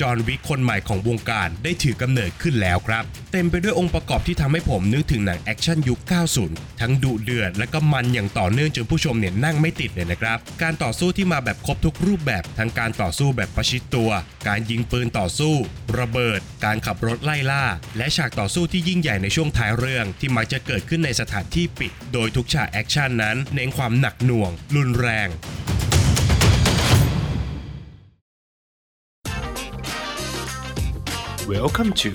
จอห์นวิคคนใหม่ของวงการได้ถือกำเนิดขึ้นแล้วครับ เต็มไปด้วยองค์ประกอบที่ทำให้ผมนึกถึงหนังแอคชั่นยุค 90 ทั้งดุเดือดและก็มันอย่างต่อเนื่องจนผู้ชมเนี่ยนั่งไม่ติดเลยนะครับ การต่อสู้ที่มาแบบครบทุกรูปแบบ ทั้งการต่อสู้แบบประชิดตัว การยิงปืนต่อสู้ ระเบิด การขับรถไล่ล่า และฉากต่อสู้ที่ยิ่งใหญ่ในช่วงท้ายเรื่อง ที่มักจะเกิดขึ้นในสถานที่ปิด โดยทุกฉากแอคชั่นนั้นเน้นความหนักหน่วง รุนแรง Welcome to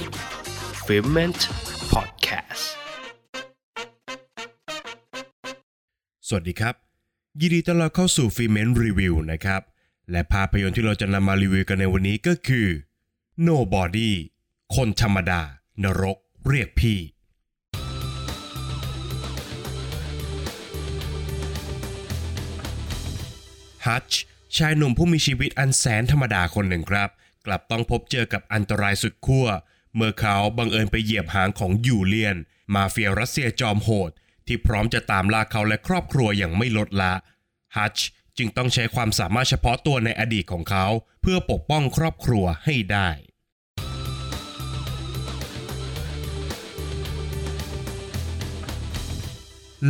Filment Podcast สวัสดีครับ ยินดีต้อนรับเข้าสู่ฟิเมนรีวิวนะครับ และภาพยนตร์ที่เราจะนำมารีวิวกันในวันนี้ก็คือ Nobody คนธรรมดา นรก เรียกพี่ ฮัตช์ชายหนุ่มผู้มีชีวิตอันแสนธรรมดาคนหนึ่งครับ กลับต้องพบเจอกับอันตรายสุดขั้วเมื่อเขาบังเอิญไปเหยียบหางของยูเลียน มาเฟียรัสเซียจอมโหด ที่พร้อมจะตามล่าเขาและครอบครัวอย่างไม่ลดละฮัตช์จึงต้องใช้ความสามารถเฉพาะตัวในอดีตของเขา เพื่อปกป้องครอบครัวให้ได้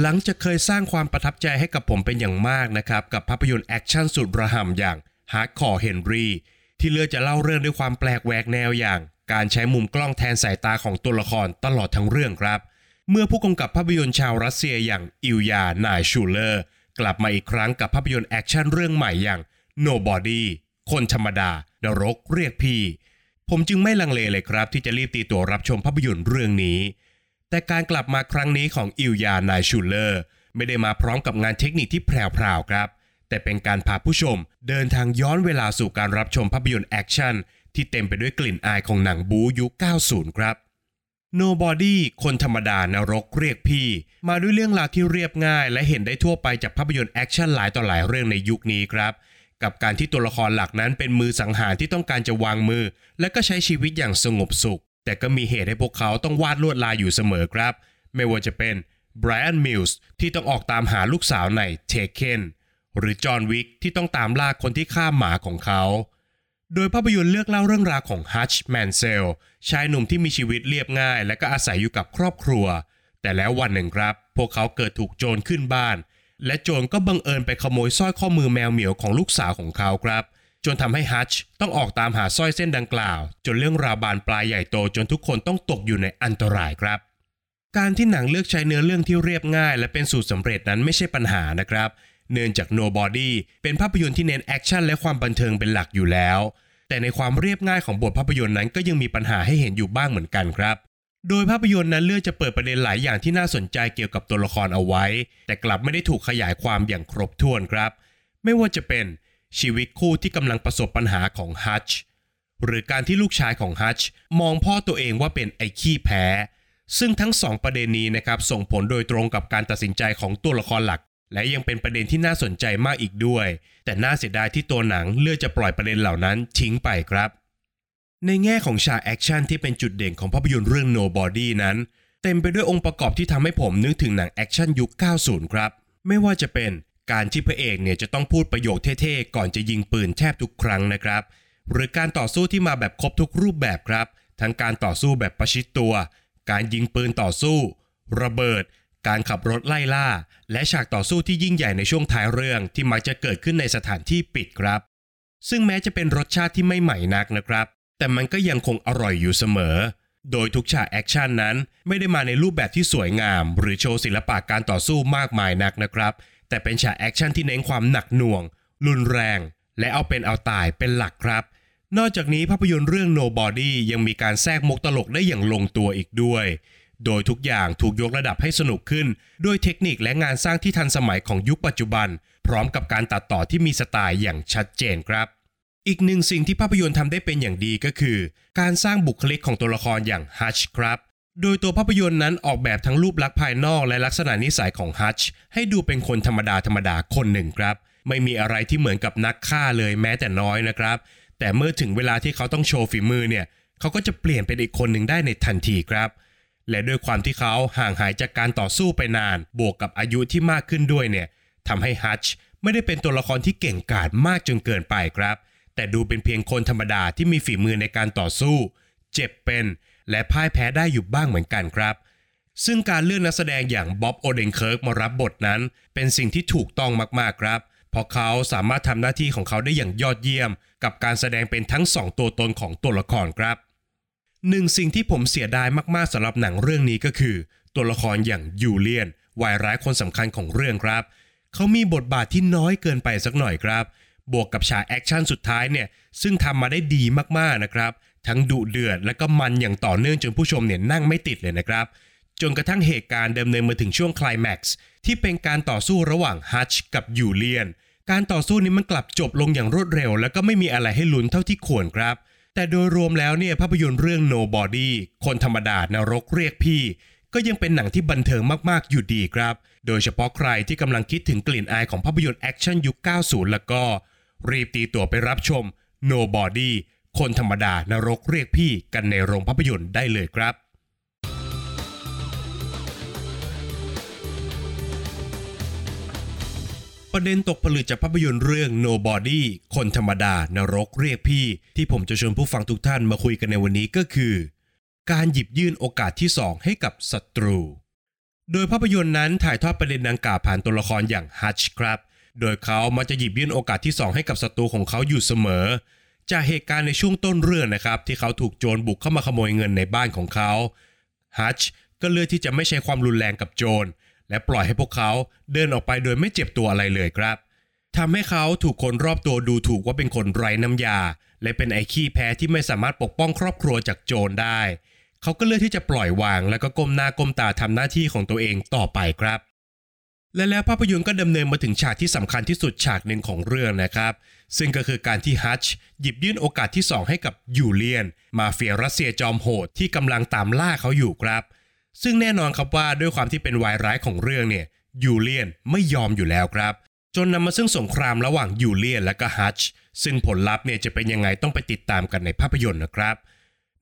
หลังจากเคยสร้างความประทับใจให้กับผมเป็นอย่างมากนะครับ กับภาพยนตร์แอคชั่นสุดระห่ำอย่าง Hardcore Henry ที่เลือกจะเล่าเรื่องด้วยความแปลกแหวกแนวอย่าง การใช้มุมกล้องแทนสายตาของตัวละครตลอดทั้งเรื่องครับ เมื่อผู้กำกับภาพยนตร์ชาวรัสเซียอย่างอิลยา ไนชุลเลอร์ กลับมาอีกครั้งกับภาพยนตร์แอคชั่นเรื่องใหม่อย่าง Nobody คนธรรมดานรกเรียกพี่ ผมจึงไม่ลังเลเลยครับ ที่จะรีบตีตั๋วรับชมภาพยนตร์เรื่องนี้ แต่การกลับมาครั้งนี้ของอิลยา ไนชุลเลอร์ไม่ได้มาพร้อมกับงานเทคนิคที่แพรวๆครับ แต่เป็นการพาผู้ชมเดินทางย้อนเวลาสู่การรับชมภาพยนตร์แอคชั่นที่เต็มไปด้วยกลิ่นอายของหนังบู๊ยุค 90 ครับ Nobody คนธรรมดานรกเรียกพี่ มาด้วยเรื่องราวที่เรียบง่าย และเห็นได้ทั่วไปจากภาพยนตร์แอคชั่นหลายต่อหลายเรื่องในยุคนี้ครับ กับการที่ตัวละครหลักนั้นเป็นมือสังหารที่ต้องการจะวางมือ และก็ใช้ชีวิตอย่างสงบสุข แต่ก็มีเหตุให้พวกเขาต้องวาดลวดลายอยู่เสมอครับ ไม่ว่าจะเป็นไบรอันมิลส์ที่ต้องออกตามหาลูกสาวในเทเคน หรือจอห์นวิกที่ต้องตามล่าคนที่ฆ่าหมาของเขา โดยภาพยนตร์เลือกเล่าเรื่องราวของฮัชแมนเซลชายหนุ่มที่มีชีวิตเรียบง่าย และก็อาศัยอยู่กับครอบครัว แต่แล้ววันหนึ่งครับ พวกเขาเกิดถูกโจรขึ้นบ้าน และโจรก็บังเอิญไปขโมยสร้อยข้อมือแมวเหมียวของลูกสาวของเขาครับจนทำให้ฮัชต้องออกตามหาสร้อยเส้นดังกล่าว จนเรื่องราวบานปลายใหญ่โตจนทุกคนต้องตกอยู่ในอันตรายครับ การที่หนังเลือกใช้เนื้อเรื่องที่เรียบง่าย และเป็นสูตรสำเร็จนั้นไม่ใช่ปัญหานะครับ เนื่องจาก Nobody เป็นภาพยนตร์ที่เน้นแอคชั่นและความบันเทิงเป็นหลักอยู่แล้ว แต่ในความเรียบง่ายของบทภาพยนตร์นั้นก็ยังมีปัญหาให้เห็นอยู่บ้างเหมือนกันครับ โดยภาพยนตร์นั้นเลือกจะเปิดประเด็นหลายอย่างที่น่าสนใจเกี่ยวกับตัวละครเอาไว้ แต่กลับไม่ได้ถูกขยายความอย่างครบถ้วนครับ ไม่ว่าจะเป็นชีวิตคู่ที่กำลังประสบปัญหาของฮัชหรือการที่ลูกชายของฮัชมองพ่อตัวเองว่าเป็นไอ้ขี้แพ้ ซึ่งทั้งสองประเด็นนี้นะครับส่งผลโดยตรงกับการตัดสินใจของตัวละครหลัก และยังเป็นประเด็นที่น่าสนใจมากอีกด้วย แต่น่าเสียดายที่ตัวหนังเลือกจะปล่อยประเด็นเหล่านั้นทิ้งไปครับ ในแง่ของฉากแอคชั่นที่เป็นจุดเด่นของภาพยนตร์เรื่อง Nobody นั้น เต็มไปด้วยองค์ประกอบที่ทำให้ผมนึกถึงหนังแอคชั่นยุค 90 ครับ ไม่ว่าจะเป็นการที่พระเอกเนี่ยจะต้องพูดประโยคเท่ๆ ก่อนจะยิงปืนแทบทุกครั้งนะครับ หรือการต่อสู้ที่มาแบบครบทุกรูปแบบครับ ทั้งการต่อสู้แบบประชิดตัว การยิงปืนต่อสู้ ระเบิด การขับรถไล่ล่า และฉากต่อสู้ที่ยิ่งใหญ่ในช่วงท้ายเรื่องที่มักจะเกิดขึ้นในสถานที่ปิดครับ ซึ่งแม้จะเป็นรสชาติที่ไม่ใหม่นักนะครับ แต่มันก็ยังคงอร่อยอยู่เสมอ โดยทุกฉากแอคชั่นนั้นไม่ได้มาในรูปแบบที่สวยงาม หรือโชว์ศิลปะการต่อสู้มากมายนักนะครับ แต่เป็นฉากแอคชั่นที่เน้นความหนักหน่วง รุนแรง และเอาเป็นเอาตายเป็นหลักครับ นอกจากนี้ภาพยนตร์เรื่อง Nobody ยังมีการแทรกมุกตลกได้อย่างลงตัวอีกด้วย โดยทุกอย่างถูกยกระดับให้สนุกขึ้น ด้วยเทคนิคและงานสร้างที่ทันสมัยของยุคปัจจุบัน พร้อมกับการตัดต่อที่มีสไตล์อย่างชัดเจนครับ อีกหนึ่งสิ่งที่ภาพยนตร์ทำได้เป็นอย่างดีก็คือ การสร้างบุคลิกของตัวละครอย่างฮัชครับ โดยตัวภาพยนตร์นั้นออกแบบทั้งรูปลักษณ์ภายนอกและลักษณะนิสัยของฮัชให้ดูเป็นคนธรรมดาธรรมดาคนหนึ่งครับ ไม่มีอะไรที่เหมือนกับนักฆ่าเลยแม้แต่น้อยนะครับ แต่เมื่อถึงเวลาที่เขาต้องโชว์ฝีมือเนี่ยเขาก็จะเปลี่ยนเป็นอีกคนหนึ่งได้ในทันทีครับ และด้วยความที่เขาห่างหายจากการต่อสู้ไปนาน บวกกับอายุที่มากขึ้นด้วยเนี่ยทำให้ฮัชไม่ได้เป็นตัวละครที่เก่งกาจมากจนเกินไปครับ แต่ดูเป็นเพียงคนธรรมดาที่มีฝีมือในการต่อสู้ เจ็บเป็น และพ่ายแพ้ได้อยู่บ้างเหมือนกันครับ ซึ่งการเลือกนักแสดงอย่างบ๊อบโอเดนเคิร์กมารับบทนั้น เป็นสิ่งที่ถูกต้องมากๆครับเพราะเขาสามารถทำหน้าที่ของเขาได้อย่างยอดเยี่ยม กับการแสดงเป็นทั้งสองตัวตนของตัวละครครับ หนึ่งสิ่งที่ผมเสียดายมากๆสำหรับหนังเรื่องนี้ก็คือ ตัวละครอย่างยูเลียนวายร้ายคนสำคัญของเรื่องครับ เขามีบทบาทที่น้อยเกินไปสักหน่อยครับ บวกกับฉากแอคชั่นสุดท้ายเนี่ยซึ่งทำมาได้ดีมากๆนะครับ ทั้งดุเดือดและก็มันอย่างต่อเนื่องจนผู้ชมเนี่ยนั่งไม่ติดเลยนะครับ จนกระทั่งเหตุการณ์ดำเนินมาถึงช่วงไคลแม็กซ์ที่เป็นการต่อสู้ระหว่างฮัชกับยูเลียนการต่อสู้นี้มันกลับจบลงอย่างรวดเร็ว แล้วก็ไม่มีอะไรให้ลุ้นเท่าที่ควรครับ แต่โดยรวมแล้วเนี่ยภาพยนตร์เรื่อง Nobody คนธรรมดานรกเรียกพี่ ก็ยังเป็นหนังที่บันเทิงมากๆอยู่ดีครับ โดยเฉพาะใครที่กำลังคิดถึงกลิ่นอายของภาพยนตร์แอคชั่นยุค 90 แล้วก็ รีบตีตั๋วไปรับชม Nobody คนธรรมดานรกเรียกพี่กันในโรงภาพยนตร์ได้เลยครับ ประเด็นตกผลึกจากภาพยนตร์เรื่อง Nobody คนธรรมดานรกเรียกพี่ ที่ผมจะชวนผู้ฟังทุกท่านมาคุยกันในวันนี้ก็คือ การหยิบยื่นโอกาสที่2ให้กับศัตรู โดยภาพยนตร์นั้นถ่ายทอดประเด็นดังกล่าวผ่านตัวละครอย่างฮัชครับ โดยเขามักจะหยิบยื่นโอกาสที่2ให้กับศัตรูของเขาอยู่เสมอ จากเหตุการณ์ในช่วงต้นเรื่องนะครับ ที่เขาถูกโจรบุกเข้ามาขโมยเงินในบ้านของเขาฮัชก็เลือกที่จะไม่ใช้ความรุนแรงกับโจร และปล่อยให้พวกเขาเดินออกไปโดยไม่เจ็บตัวอะไรเลยครับทำให้เขาถูกคนรอบตัวดูถูกว่าเป็นคนไร้น้ำยา และเป็นไอ้ขี้แพ้ที่ไม่สามารถปกป้องครอบครัวจากโจรได้ เขาก็เลือกที่จะปล่อยวาง แล้วก็ก้มหน้าก้มตาทำหน้าที่ของตัวเองต่อไปครับ และแล้วภาพยนตร์ก็ดำเนินมาถึงฉากที่สำคัญที่สุดฉากหนึ่งของเรื่องนะครับ ซึ่งก็คือการที่ฮัชหยิบยื่นโอกาสที่ 2 ให้กับยูเลียน มาเฟียรัสเซียจอมโหดที่กำลังตามล่าเขาอยู่ครับ ซึ่งแน่นอนครับว่าด้วยความที่เป็นวายร้ายของเรื่องเนี่ยยูเลียนไม่ยอมอยู่แล้วครับ จนนำมาซึ่งสงครามระหว่างยูเลียนและก็ฮัชซึ่งผลลัพธ์เนี่ยจะเป็นยังไงต้องไปติดตามกันในภาพยนตร์นะครับ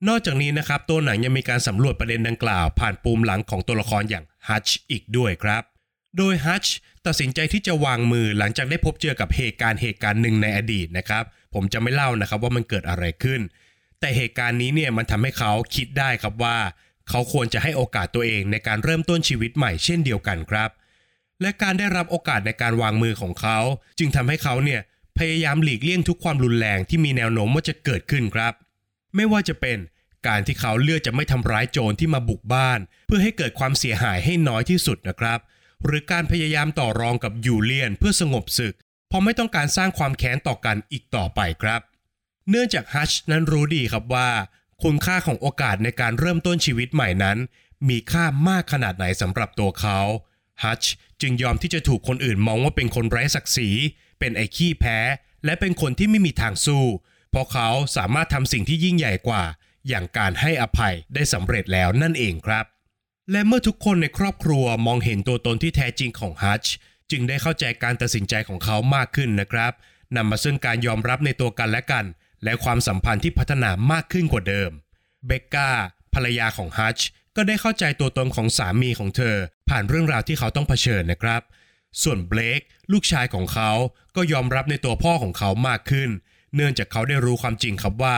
นอกจากนี้นะครับตัวหนังยังมีการสำรวจประเด็นดังกล่าว ผ่านปูมหลังของตัวละครอย่างฮัชอีกด้วยครับ โดยฮัชตัดสินใจที่จะวางมือหลังจากได้พบเจอกับเหตุการณ์เหตุการณ์หนึ่งในอดีตนะครับ ผมจะไม่เล่านะครับว่ามันเกิดอะไรขึ้น แต่เหตุการณ์นี้เนี่ยมันทำให้เขาคิดได้ครับว่า เขาควรจะให้โอกาสตัวเองในการเริ่มต้นชีวิตใหม่เช่นเดียวกันครับ และการได้รับโอกาสในการวางมือของเขา จึงทำให้เขาเนี่ยพยายามหลีกเลี่ยงทุกความรุนแรงที่มีแนวโน้มว่าจะเกิดขึ้นครับ ไม่ว่าจะเป็นการที่เขาเลือกจะไม่ทำร้ายโจรที่มาบุกบ้าน เพื่อให้เกิดความเสียหายให้น้อยที่สุดนะครับ หรือการพยายามต่อรองกับยูเลียนเพื่อสงบศึกเพราะไม่ต้องการสร้างความแค้นต่อกันอีกต่อไปครับ เนื่องจากฮัชนั้นรู้ดีครับว่า คุณค่าของโอกาสในการเริ่มต้นชีวิตใหม่นั้น มีค่ามากขนาดไหนสำหรับตัวเขาฮัชจึงยอมที่จะถูกคนอื่นมองว่าเป็นคนไร้ศักดิ์ศรี เป็นไอ้ขี้แพ้ และเป็นคนที่ไม่มีทางสู้ เพราะเขาสามารถทำสิ่งที่ยิ่งใหญ่กว่า อย่างการให้อภัยได้สำเร็จแล้วนั่นเองครับ และเมื่อทุกคนในครอบครัวมองเห็นตัวตนที่แท้จริงของฮัชจึงได้เข้าใจการตัดสินใจของเขามากขึ้นนะครับนำมาซึ่งการยอมรับในตัวกันและกัน และความสัมพันธ์ที่พัฒนามากขึ้นกว่าเดิม เบกกาภรรยาของฮัชก็ได้เข้าใจตัวตนของสามีของเธอ ผ่านเรื่องราวที่เขาต้องเผชิญนะครับ ส่วนเบลกลูกชายของเขาก็ยอมรับในตัวพ่อของเขามากขึ้น เนื่องจากเขาได้รู้ความจริงครับว่า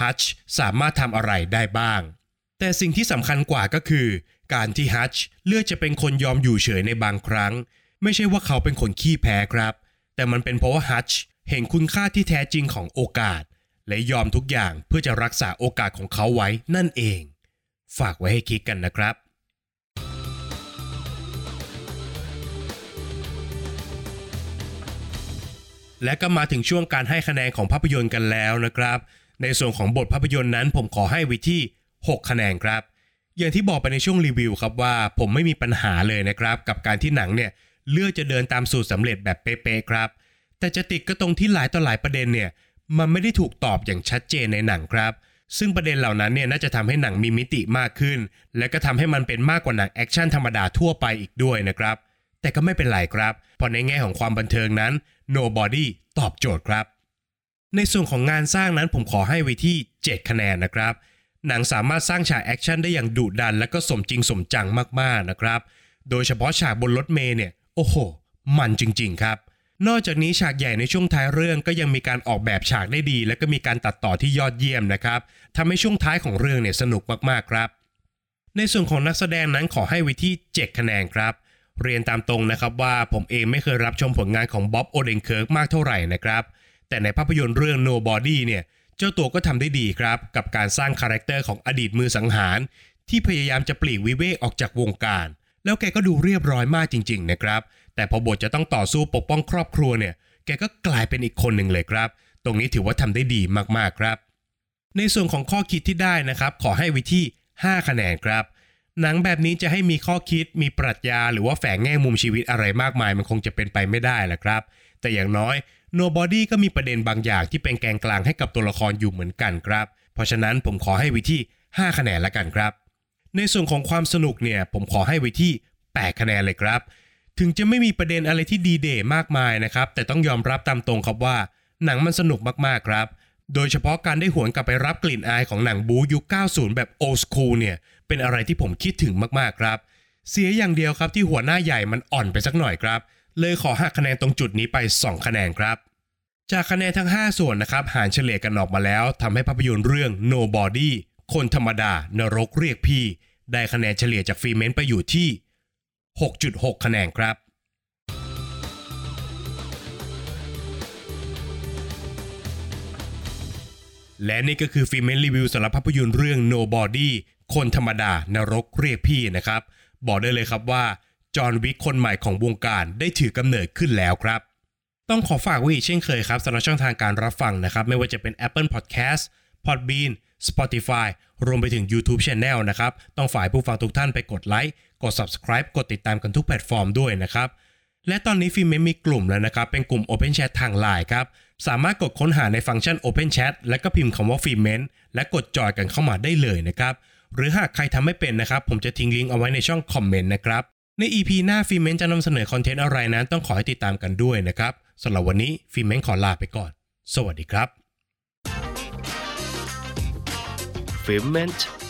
ฮัชสามารถทำอะไรได้บ้าง แต่สิ่งที่สำคัญกว่าก็คือ การที่ฮัชเลือกจะเป็นคนยอมอยู่เฉยในบางครั้ง ไม่ใช่ว่าเขาเป็นคนขี้แพ้ครับ แต่มันเป็นเพราะว่าฮัชเห็นคุณค่าที่แท้จริงของโอกาส และยอมทุกอย่างเพื่อจะรักษาโอกาสของเขาไว้นั่นเอง ฝากไว้ให้คิดกันนะครับ และก็มาถึงช่วงการให้คะแนนของภาพยนตร์กันแล้วนะครับ ในส่วนของบทภาพยนตร์นั้น ผมขอให้ไว้ที่ 6 คะแนนครับ อย่างที่บอกไปในช่วงรีวิวครับว่า ผมไม่มีปัญหาเลยนะครับ กับการที่หนังเนี่ยเลือกจะเดินตามสูตรสำเร็จแบบเป๊ะๆครับ แต่จะติดก็ตรงที่หลายต่อหลายประเด็นเนี่ย มันไม่ได้ถูกตอบอย่างชัดเจนในหนังครับ ซึ่งประเด็นเหล่านั้นเนี่ยน่าจะทำให้หนังมีมิติมากขึ้น และก็ทำให้มันเป็นมากกว่าหนังแอคชั่นธรรมดาทั่วไปอีกด้วยนะครับ แต่ก็ไม่เป็นไรครับเพราะในแง่ของความบันเทิงนั้น Nobody ตอบโจทย์ครับ ในส่วนของงานสร้างนั้นผมขอให้ไว้ที่ 7 คะแนนนะครับ หนังสามารถสร้างฉากแอคชั่นได้อย่างดุดัน และก็สมจริงสมจังมากๆนะครับ โดยเฉพาะฉากบนรถเมล์เนี่ย โอ้โห มันจริง ๆ ครับ นอกจากนี้ฉากใหญ่ในช่วงท้ายเรื่องก็ยังมีการออกแบบฉากได้ดี และก็มีการตัดต่อที่ยอดเยี่ยมนะครับทำให้ช่วงท้ายของเรื่องเนี่ยสนุกมากๆครับ ในส่วนของนักแสดงนั้นขอให้ไว้ที่ 7 คะแนนครับ เรียนตามตรงนะครับว่าผมเองไม่เคยรับชมผลงานของบ๊อบโอเดนเคิร์กมากเท่าไหร่นะครับแต่ในภาพยนตร์เรื่อง Nobody เนี่ยเจ้าตัวก็ทำได้ดีครับ กับการสร้างคาแรคเตอร์ของอดีตมือสังหาร ที่พยายามจะปลีกวิเวกออกจากวงการ แล้วแกก็ดูเรียบร้อยมากจริง ๆ นะครับ แต่พอบทจะต้องต่อสู้ปกป้องครอบครัวเนี่ย แกก็กลายเป็นอีกคนหนึ่งเลยครับ ตรงนี้ถือว่าทำได้ดีมากๆครับ ในส่วนของข้อคิดที่ได้นะครับ ขอให้ไว้ที่ 5 คะแนนครับ หนังแบบนี้จะให้มีข้อคิด มีปรัชญา หรือว่าแฝงแง่มุมชีวิตอะไรมากมาย มันคงจะเป็นไปไม่ได้แหละครับ แต่อย่างน้อย Nobody ก็มีประเด็นบางอย่างที่เป็นแกนกลางให้กับตัวละครอยู่เหมือนกันครับ เพราะฉะนั้นผมขอให้ว้ที่ 5 คะแนนละกันครับ ในส่วนของความสนุกเนี่ยผมขอให้ไว้ที่ 8 คะแนนเลยครับ ถึงจะไม่มีประเด็นอะไรที่ดีเด่มากมายนะครับ แต่ต้องยอมรับตามตรงครับว่า หนังมันสนุกมากๆครับ โดยเฉพาะการได้หวนกลับไปรับกลิ่นอายของหนังบูยุค 90 แบบโอ s คูลเนี่ย เป็นอะไรที่ผมคิดถึงมากๆครับ เสียอย่างเดียวครับที่หัวหน้าใหญ่มันอ่อนไปสักหน่อยครับ เลยขอหักคะแนนตรงจุดนี้ไป 2 คะแนนครับ จากคะแนนทั้ง 5 ส่วนนะครับหารเฉลี่ยกันออกมาแล้วทำให้ภาพยนตร์เรื่อง Nobody คนธรรมดานรกเรียกพี่ ได้คะแนนเฉลี่ยจาก Filment ไปอยู่ที่ 6.6 คะแนนครับและนี่ก็คือ Filment รีวิวสำหรับภาพยนตร์เรื่อง Nobody คนธรรมดานรกเรียกพี่นะครับ บอกได้เลยครับว่า จอห์นวิกคนใหม่ของวงการได้ถือกำเนิดขึ้นแล้วครับ ต้องขอฝากไว้อีกเช่นเคยครับสำหรับช่องทางการรับฟังนะครับ ไม่ว่าจะเป็น Apple Podcast Podbean Spotify รวมไปถึง YouTube Channel นะครับ ต้องฝากผู้ฟังทุกท่านไปกดไลค์ กด Subscribe กดติดตามกันทุกแพลตฟอร์มด้วยนะครับ และตอนนี้ Filment มีกลุ่มแล้วนะครับ เป็นกลุ่ม Open Chat ทาง Line ครับ สามารถกดค้นหาในฟังก์ชัน Open Chat และก็พิมพ์คำว่า Filmentและกดจอยกันเข้ามาได้เลยนะครับ หรือหากใครทำไม่เป็นนะครับ ผมจะทิ้งลิงก์เอาไว้ในช่องคอมเมนต์นะครับใน EP หน้า Filment จะนำเสนอคอนเทนต์อะไรนั้นต้องขอให้ติดตามกันด้วยนะครับสำหรับวันนี้ Filment ขอลาไปก่อน สวัสดีครับ f i l m e n t